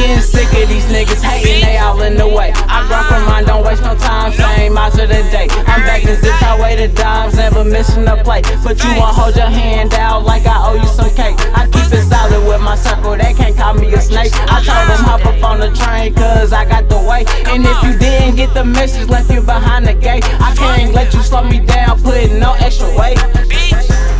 getting sick of these niggas hating, they all in the way. I grind for mine, don't waste no time, same miles of the day. I'm back in zips, highway to dimes, never missing a play. But you won't hold your hand out like I owe you some cake. I keep it solid with my circle, they can't call me a snake. I told them hop up on the train, cause I got the way. And if you didn't get the message, left you behind the gate. I can't let you slow me down, putting no extra weight.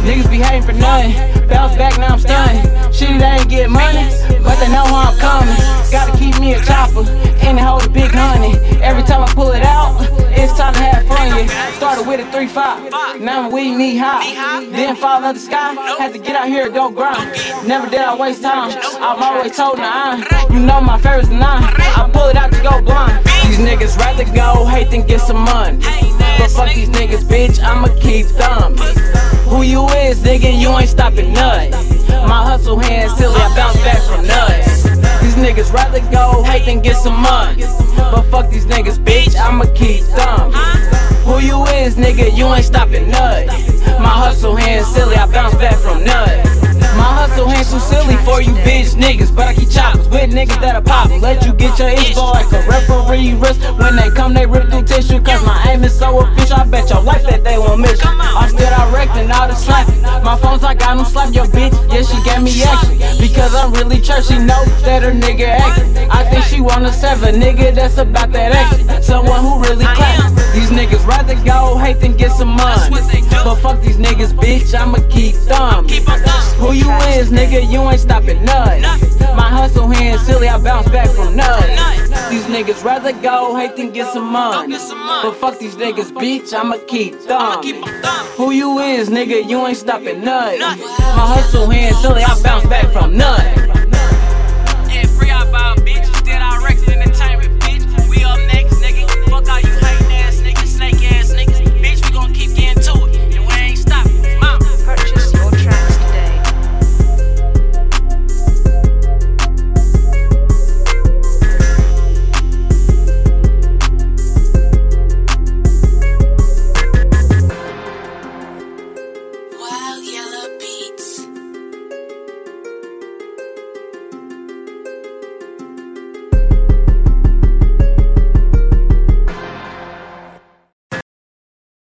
Niggas be hating for nothing. Bounce back, now I'm stunned. Shit, they ain't get money, but they know how I'm coming. Gotta keep me a chopper, and it hold a big honey. Every time I pull it out, it's time to have fun, yeah. Started with a 3-5, now I'm weed knee high. Didn't fall out the sky, had to get out here and go grind. Never did I waste time, I'm always told nah. You know my favorite's nine, I pull it out to go blind. These niggas rather go hate than get some money. But fuck these niggas, bitch, I'ma keep thumbing. Who you is, nigga, you ain't stopping nothing. Niggas rather go hate than get some money. But fuck these niggas, bitch, I'ma keep thumbing. Who you is, nigga, you ain't stopping nothing. My hustle hand silly, I bounce back from nothing. My hustle hand too silly for you bitch niggas, but I keep choppers with niggas that'll pop. Let you get your info like a referee wrist. When they come, they rip through tissue, cause my aim is so official. I bet your life that they won't miss. I'm still directing all the slapping. My phone's I don't slap your bitch, she gave me action. Because I'm really church, she know that her nigga acting. I think she wanna serve a nigga that's about that action. Someone who really claps. These niggas rather go hate than get some money. But fuck these niggas, bitch, I'ma keep thumbing. Who you is, nigga, you ain't stopping nothing. My hustle niggas rather go hate than get some money. But fuck these niggas, bitch, I'ma keep thumbing. Who you is, nigga, you ain't stopping nothing. My hustle hand silly, I bounce back from nothing.